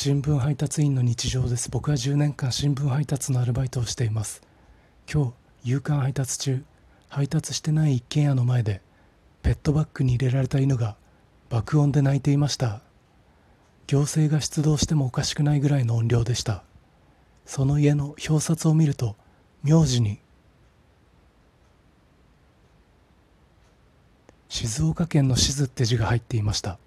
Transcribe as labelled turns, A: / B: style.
A: 新聞配達員の日常です。僕は10年間新聞配達のアルバイトをしています。今日夕刊配達中配達してない一軒家の前でペットバッグに入れられた犬が爆音で鳴いていました。行政が出動してもおかしくないぐらいの音量でした。その家の表札を見ると名字に静岡県の静って字が入っていました。